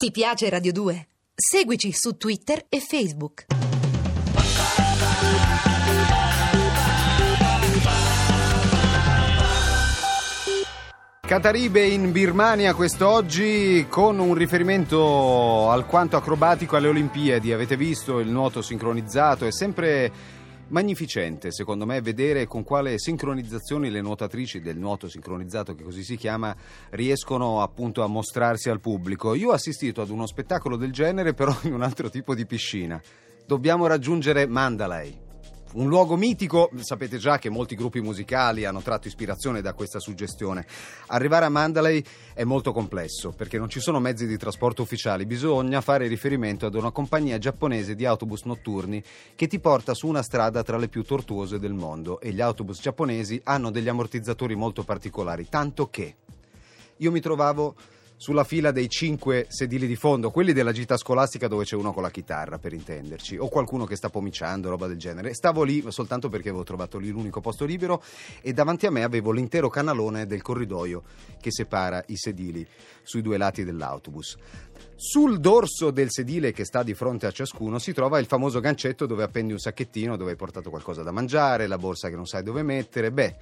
Ti piace Radio 2? Seguici su Twitter e Facebook. Cataribe in Birmania quest'oggi con un riferimento alquanto acrobatico alle Olimpiadi. Avete visto il nuoto sincronizzato, è sempre magnificente secondo me vedere con quale sincronizzazione le nuotatrici del nuoto sincronizzato che così si chiama riescono appunto a mostrarsi al pubblico. Io ho assistito ad uno spettacolo del genere però in un altro tipo di piscina. Dobbiamo raggiungere Mandalay un luogo mitico, sapete già che molti gruppi musicali hanno tratto ispirazione da questa suggestione. Arrivare a Mandalay è molto complesso perché non ci sono mezzi di trasporto ufficiali, bisogna fare riferimento ad una compagnia giapponese di autobus notturni che ti porta su una strada tra le più tortuose del mondo. E gli autobus giapponesi hanno degli ammortizzatori molto particolari, tanto che io mi trovavo sulla fila dei cinque sedili di fondo, quelli della gita scolastica dove c'è uno con la chitarra, per intenderci, o qualcuno che sta pomiciando, roba del genere. Stavo lì soltanto perché avevo trovato lì l'unico posto libero e davanti a me avevo l'intero canalone del corridoio che separa i sedili sui due lati dell'autobus. Sul dorso del sedile che sta di fronte a ciascuno si trova il famoso gancetto dove appendi un sacchettino dove hai portato qualcosa da mangiare, la borsa che non sai dove mettere. Beh,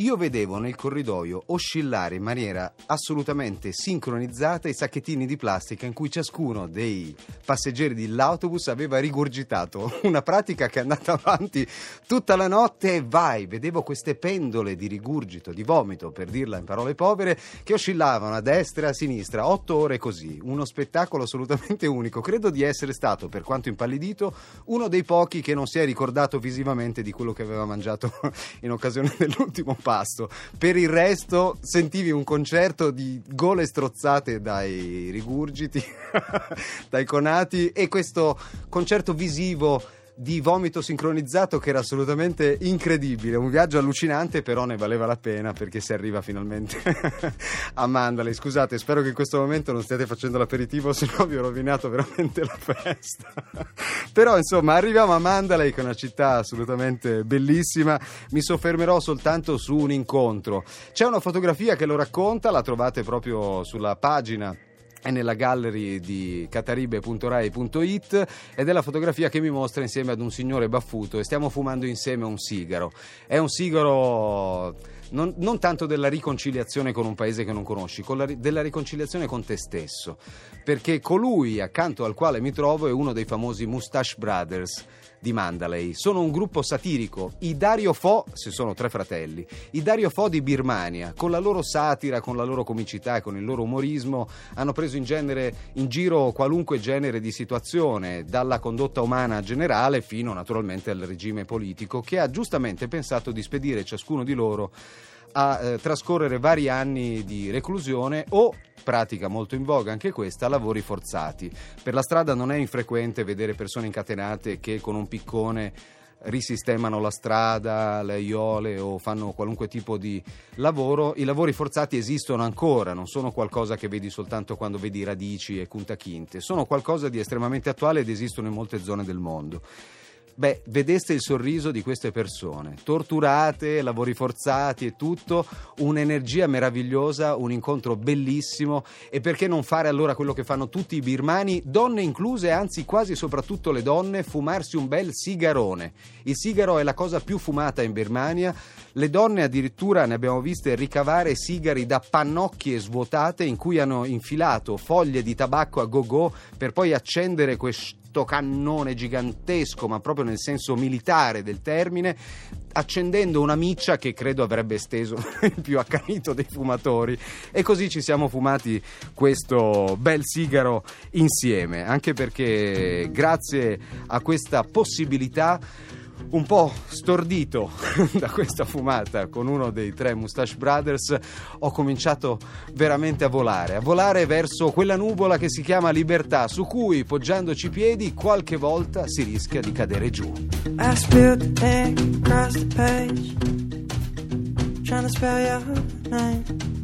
io vedevo nel corridoio oscillare in maniera assolutamente sincronizzata i sacchettini di plastica in cui ciascuno dei passeggeri dell'autobus aveva rigurgitato. Una pratica che è andata avanti tutta la notte e vai, vedevo queste pendole di rigurgito, di vomito, per dirla in parole povere, che oscillavano a destra e a sinistra, otto ore così, uno spettacolo assolutamente unico. Credo di essere stato, per quanto impallidito, uno dei pochi che non si è ricordato visivamente di quello che aveva mangiato in occasione dell'ultimo passo pasto. Per il resto sentivi un concerto di gole strozzate dai rigurgiti, dai conati e questo concerto visivo di vomito sincronizzato che era assolutamente incredibile, un viaggio allucinante però ne valeva la pena perché si arriva finalmente a Mandalay. Scusate, spero che in questo momento non stiate facendo l'aperitivo, se no vi ho rovinato veramente la festa. però insomma arriviamo a Mandalay che è una città assolutamente bellissima, mi soffermerò soltanto su un incontro. C'è una fotografia che lo racconta, la trovate proprio sulla pagina è nella gallery di cataribe.rai.it ed è la fotografia che mi mostra insieme ad un signore baffuto e stiamo fumando insieme un sigaro. È un sigaro non, non tanto della riconciliazione con un paese che non conosci, la, della riconciliazione con te stesso, perché colui accanto al quale mi trovo è uno dei famosi Mustache Brothers di Mandalay. Sono un gruppo satirico, i Dario Fo, se sono tre fratelli, i Dario Fo di Birmania, con la loro satira, con la loro comicità con il loro umorismo, hanno preso in, genere, in giro qualunque genere di situazione, dalla condotta umana generale fino naturalmente al regime politico, che ha giustamente pensato di spedire ciascuno di loro a eh, trascorrere vari anni di reclusione o pratica molto in voga anche questa, lavori forzati. Per la strada non è infrequente vedere persone incatenate che con un piccone risistemano la strada, le aiole o fanno qualunque tipo di lavoro. I lavori forzati esistono ancora, non sono qualcosa che vedi soltanto quando vedi radici e cuntachinte, sono qualcosa di estremamente attuale ed esistono in molte zone del mondo. Beh, vedeste il sorriso di queste persone, torturate, lavori forzati e tutto, un'energia meravigliosa, un incontro bellissimo. E perché non fare allora quello che fanno tutti i birmani, donne incluse, anzi quasi soprattutto le donne, fumarsi un bel sigarone. Il sigaro è la cosa più fumata in Birmania, le donne addirittura ne abbiamo viste ricavare sigari da pannocchie svuotate in cui hanno infilato foglie di tabacco a go-go per poi accendere questo questo cannone gigantesco, ma proprio nel senso militare del termine, accendendo una miccia che credo avrebbe esteso il più accanito dei fumatori. E così ci siamo fumati questo bel sigaro insieme, anche perché grazie a questa possibilità un po' stordito da questa fumata con uno dei tre Mustache Brothers, ho cominciato veramente a volare, a volare verso quella nuvola che si chiama libertà, su cui poggiandoci i piedi qualche volta si rischia di cadere giù. I trying to spell your name.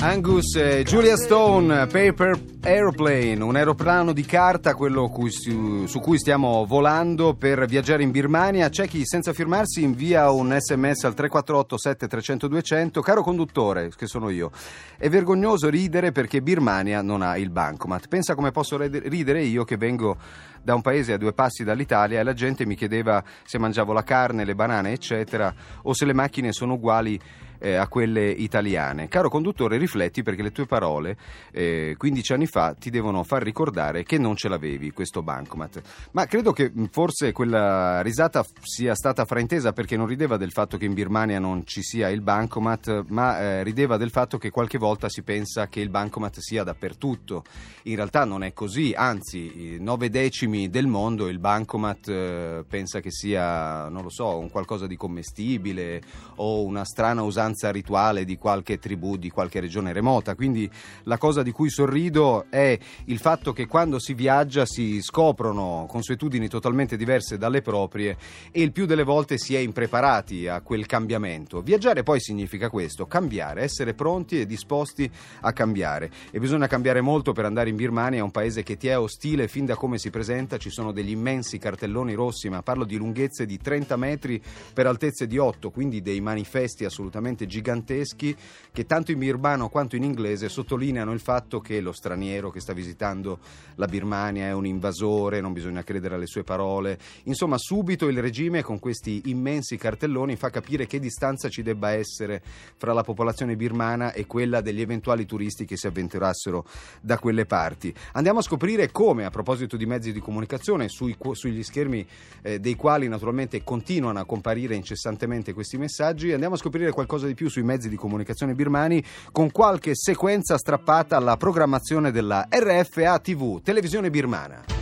Angus e Julia Stone, Paper Aeroplane, un aeroplano di carta, quello cui, su, su, cui stiamo volando per viaggiare in Birmania. C'è chi senza firmarsi invia un sms al 348 7300 200. Caro conduttore, che sono io, è vergognoso ridere perché Birmania non ha il bancomat. Pensa come posso ridere io che vengo da un paese a due passi dall'Italia e la gente mi chiedeva se mangiavo la carne, le banane, eccetera, o se le macchine sono uguali eh, a quelle italiane. Caro conduttore, rifletti perché le tue parole eh, 15 anni fa ti devono far ricordare che non ce l'avevi questo bancomat. Ma credo che forse quella risata sia stata fraintesa perché non rideva del fatto che in Birmania non ci sia il bancomat, ma eh, rideva del fatto che qualche volta si pensa che il bancomat sia dappertutto. In realtà non è così, anzi, i nove decimi del mondo il bancomat eh, pensa che sia, non lo so, un qualcosa di commestibile o una strana usanza danza rituale di qualche tribù, di qualche regione remota. Quindi la cosa di cui sorrido è il fatto che quando si viaggia si scoprono consuetudini totalmente diverse dalle proprie e il più delle volte si è impreparati a quel cambiamento. Viaggiare poi significa questo, cambiare, essere pronti e disposti a cambiare. E bisogna cambiare molto per andare in Birmania, un paese che ti è ostile fin da come si presenta, ci sono degli immensi cartelloni rossi, ma parlo di lunghezze di 30 metri per altezze di 8, quindi dei manifesti assolutamente veramente giganteschi che tanto in birmano quanto in inglese sottolineano il fatto che lo straniero che sta visitando la Birmania è un invasore, non bisogna credere alle sue parole. Insomma, subito il regime con questi immensi cartelloni fa capire che distanza ci debba essere fra la popolazione birmana e quella degli eventuali turisti che si avventurassero da quelle parti. Andiamo a scoprire come, a proposito di mezzi di comunicazione, sui, sugli schermi eh, dei quali naturalmente continuano a comparire incessantemente questi messaggi, andiamo a scoprire qualcosa di più sui mezzi di comunicazione birmani con qualche sequenza strappata alla programmazione della RFA TV, televisione birmana.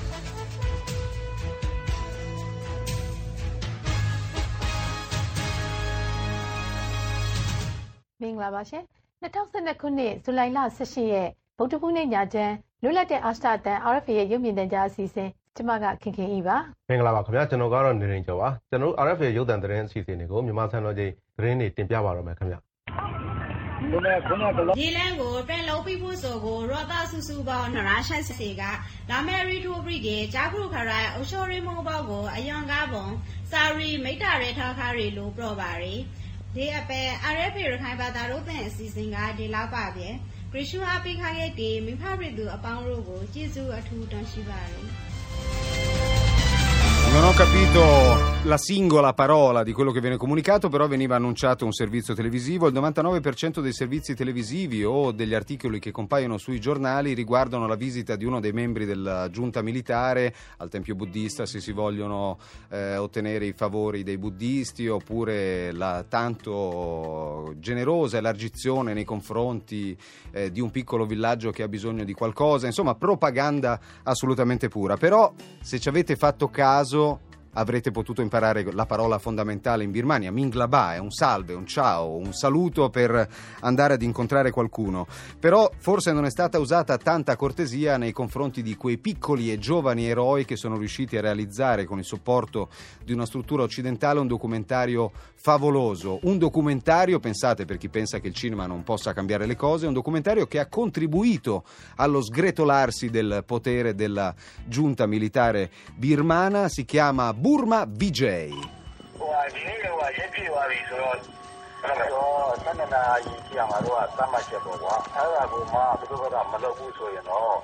Mingla ပါရှင်2012ခုနှစ်ဇူလိုင်လ18ရက်ဗုဒ္ဓဘုနေ့ညချမ်းလွတ်လပ်တဲ့အာရှတန် RFA ရဲ့ရုပ်မြင်သံကြားအစီအစဉ် ကျမကခင်ခင်ဤပါမင်္ဂလာပါခင်ဗျာကျွန်တော်ကတော့နေရင်ကျော်ပါကျွန်တော် RFA ရုပ်သံသတင်းအစီအစဉ်တွေကိုမြန်မာစံတော်ချိန်သတင်းတွေတင်ပြပါတော့မယ်ခင်ဗျာဒီလန်ကိုပြန်လုံးပြီးဖို့ဆိုကိုရောတာစုစုပေါင်းနရာရှက်စီကလာမယ်ရီထိုပရိကေဂျာဖုခရိုင်အရှိုရီမောဘောက်ကိုအယွန်ကားပုံစာရီမိတ္တရဲထားခါရီလိုပြပါရီဒီအပဲ RFA ရခိုင်ဘာသာတို့တဲ့အစီအစဉ်ကဒီလောက်ပါပဲဂရရှုအပိခါရဲ့ဒီမိဖရစ်သူအပေါင်းတို့ကိုကျေးဇူးအထူးတင်ရှိပါတယ် Non ho capito la singola parola di quello che viene comunicato, però veniva annunciato un servizio televisivo. Il 99% dei servizi televisivi o degli articoli che compaiono sui giornali riguardano la visita di uno dei membri della giunta militare al tempio buddista, se si vogliono eh, ottenere i favori dei buddisti, oppure la tanto generosa elargizione nei confronti eh, di un piccolo villaggio che ha bisogno di qualcosa. Insomma, propaganda assolutamente pura. Però, se ci avete fatto caso, avrete potuto imparare la parola fondamentale in Birmania, Minglaba, è un salve, un ciao, un saluto per andare ad incontrare qualcuno. Però forse non è stata usata tanta cortesia nei confronti di quei piccoli e giovani eroi che sono riusciti a realizzare con il supporto di una struttura occidentale un documentario favoloso, un documentario, pensate per chi pensa che il cinema non possa cambiare le cose, un documentario che ha contribuito allo sgretolarsi del potere della giunta militare birmana, si chiama Burma VJ. ဒီနေ့ကရက်ပြည့်သွားပြီဆိုတော့အဲ့တော့7နာရီကြာမှာတော့သတ်မှတ်ချက်ပေါ့ကွာအဲ့ဒါကိုမှဘယ်သူကမလုပ်ဘူးဆိုရင်တော့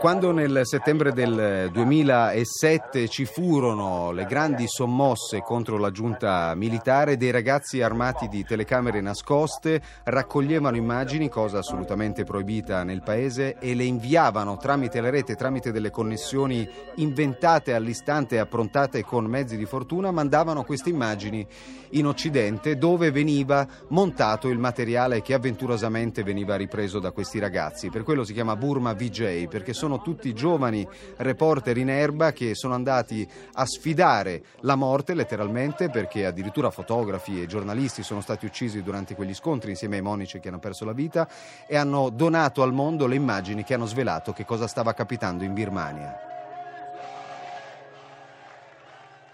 quando nel settembre del 2007 ci furono le grandi sommosse contro la giunta militare, dei ragazzi armati di telecamere nascoste raccoglievano immagini, cosa assolutamente proibita nel paese, e le inviavano tramite la rete, tramite delle connessioni inventate all'istante e approntate con mezzi di fortuna, mandavano queste immagini in Occidente dove veniva montato il materiale che avventurosamente veniva ripreso da questi ragazzi. Per quello si chiama Burma VJ, perché sono sono tutti giovani reporter in erba che sono andati a sfidare la morte letteralmente perché addirittura fotografi e giornalisti sono stati uccisi durante quegli scontri insieme ai monici che hanno perso la vita e hanno donato al mondo le immagini che hanno svelato che cosa stava capitando in Birmania.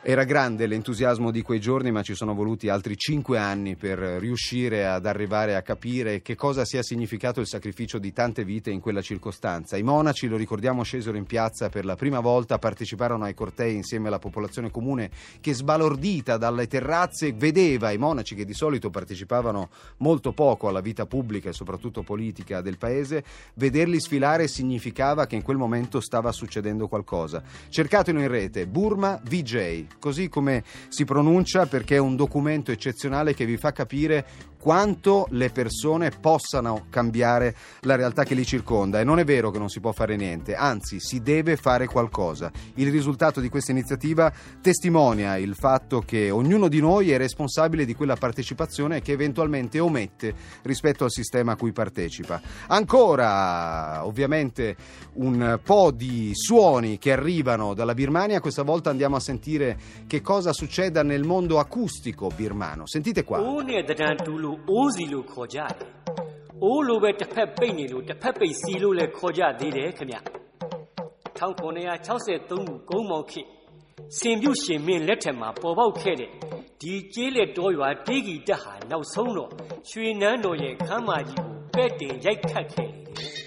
Era grande l'entusiasmo di quei giorni, ma ci sono voluti altri cinque anni per riuscire ad arrivare a capire che cosa sia significato il sacrificio di tante vite in quella circostanza. I monaci, lo ricordiamo, scesero in piazza per la prima volta, parteciparono ai cortei insieme alla popolazione comune che sbalordita dalle terrazze vedeva i monaci che di solito partecipavano molto poco alla vita pubblica e soprattutto politica del paese, vederli sfilare significava che in quel momento stava succedendo qualcosa. Cercatelo in rete, Burma VJ così come si pronuncia perché è un documento eccezionale che vi fa capire quanto le persone possano cambiare la realtà che li circonda e non è vero che non si può fare niente, anzi si deve fare qualcosa. Il risultato di questa iniziativa testimonia il fatto che ognuno di noi è responsabile di quella partecipazione che eventualmente omette rispetto al sistema a cui partecipa. Ancora, ovviamente, un po' di suoni che arrivano dalla Birmania, questa volta andiamo a sentire che cosa succeda nel mondo acustico birmano. Sentite qua. အိုးစီလို့ခေါ်ကြတယ်။အိုးလိုပဲတစ်ဖက်ပိတ်နေလို့တစ်ဖက်ပိတ်စီလို့လည်းခေါ်ကြသေးတယ်ခင်ဗျ။1963ခုကုန်းမောင်ခေတ်စင်ပြုရှင်မင်းလက်ထက်မှာပေါ်ပေါက်ခဲ့တဲ့ဒီကျေးလက်တော်ရွာတေးဂီတက်ဟာနောက်ဆုံးတော့ရွှေနန်းတော်ရဲ့ခမ်းမကြီးကိုပဲ့တင်ရိုက်ခတ်ခဲ့တယ်။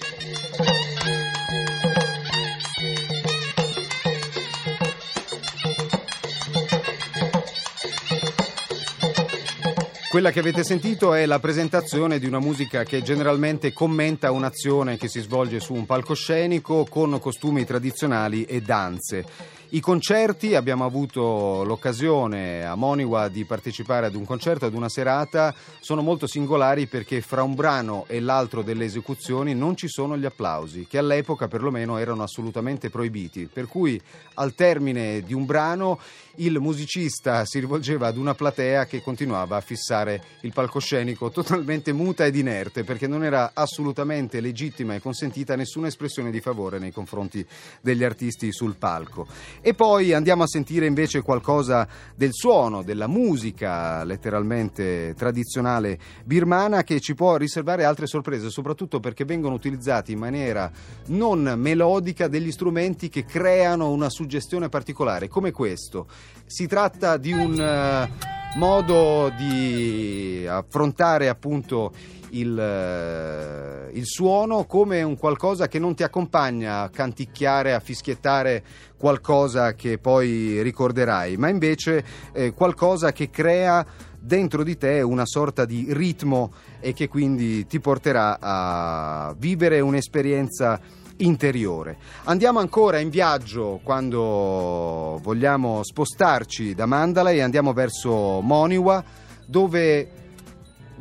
Quella che avete sentito è la presentazione di una musica che generalmente commenta un'azione che si svolge su un palcoscenico con costumi tradizionali e danze. I concerti, abbiamo avuto l'occasione a Moniwa di partecipare ad un concerto, ad una serata, sono molto singolari perché fra un brano e l'altro delle esecuzioni non ci sono gli applausi, che all'epoca perlomeno erano assolutamente proibiti. Per cui al termine di un brano il musicista si rivolgeva ad una platea che continuava a fissare il palcoscenico totalmente muta ed inerte perché non era assolutamente legittima e consentita nessuna espressione di favore nei confronti degli artisti sul palco. E poi andiamo a sentire invece qualcosa del suono, della musica letteralmente tradizionale birmana che ci può riservare altre sorprese, soprattutto perché vengono utilizzati in maniera non melodica degli strumenti che creano una suggestione particolare, come questo. Si tratta di un uh, modo di affrontare appunto il, uh, il, suono come un qualcosa che non ti accompagna a canticchiare, a fischiettare qualcosa che poi ricorderai, ma invece eh, qualcosa che crea dentro di te una sorta di ritmo e che quindi ti porterà a vivere un'esperienza interiore. Andiamo ancora in viaggio quando vogliamo spostarci da Mandala e andiamo verso Moniwa dove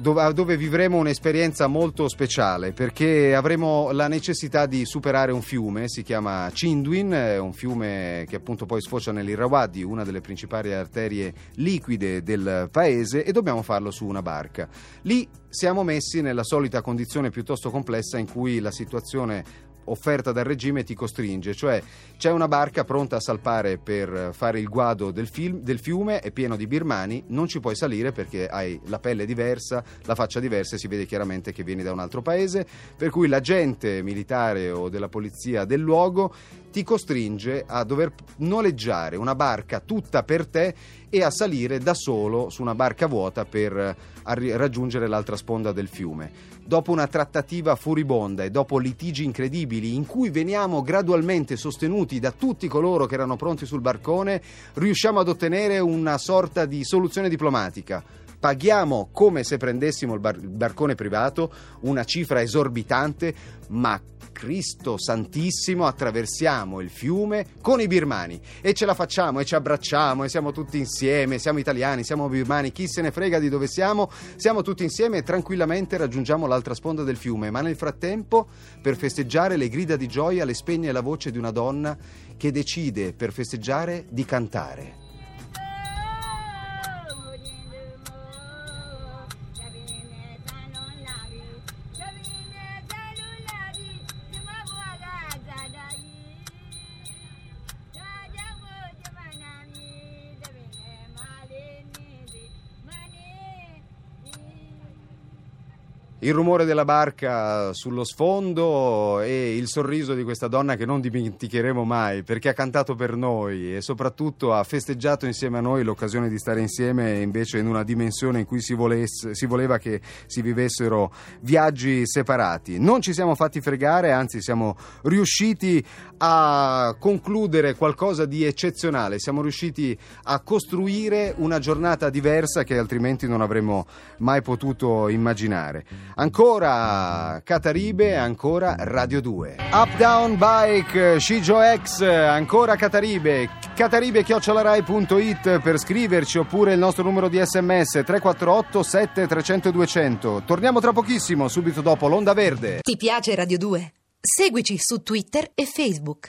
dove, vivremo un'esperienza molto speciale perché avremo la necessità di superare un fiume, si chiama Chinduin, è un fiume che appunto poi sfocia nell'Irrawaddy, una delle principali arterie liquide del paese e dobbiamo farlo su una barca. Lì siamo messi nella solita condizione piuttosto complessa in cui la situazione offerta dal regime ti costringe, cioè c'è una barca pronta a salpare per fare il guado del, film, del, fiume, è pieno di birmani, non ci puoi salire perché hai la pelle diversa, la faccia diversa e si vede chiaramente che vieni da un altro paese, per cui l'agente militare o della polizia del luogo ti costringe a dover noleggiare una barca tutta per te e a salire da solo su una barca vuota per raggiungere l'altra sponda del fiume. Dopo una trattativa furibonda e dopo litigi incredibili in cui veniamo gradualmente sostenuti da tutti coloro che erano pronti sul barcone, riusciamo ad ottenere una sorta di soluzione diplomatica paghiamo come se prendessimo il, bar- il barcone privato una cifra esorbitante, ma Cristo Santissimo attraversiamo il fiume con i birmani e ce la facciamo e ci abbracciamo e siamo tutti insieme, siamo italiani, siamo birmani, chi se ne frega di dove siamo, siamo tutti insieme e tranquillamente raggiungiamo l'altra sponda del fiume, ma nel frattempo per festeggiare le grida di gioia le spegne la voce di una donna che decide per festeggiare di cantare. il rumore della barca sullo sfondo e il sorriso di questa donna che non dimenticheremo mai perché ha cantato per noi e soprattutto ha festeggiato insieme a noi l'occasione di stare insieme invece in una dimensione in cui si, volesse, si voleva che si vivessero viaggi separati. Non ci siamo fatti fregare, anzi siamo riusciti a concludere qualcosa di eccezionale, siamo riusciti a costruire una giornata diversa che altrimenti non avremmo mai potuto immaginare. Ancora Cataribe, ancora Radio 2. Up Down Bike, Shijo X, ancora Cataribe, cataribe-rai.it per scriverci oppure il nostro numero di sms 348 7300 200. Torniamo tra pochissimo, subito dopo l'Onda Verde. Ti piace Radio 2? Seguici su Twitter e Facebook.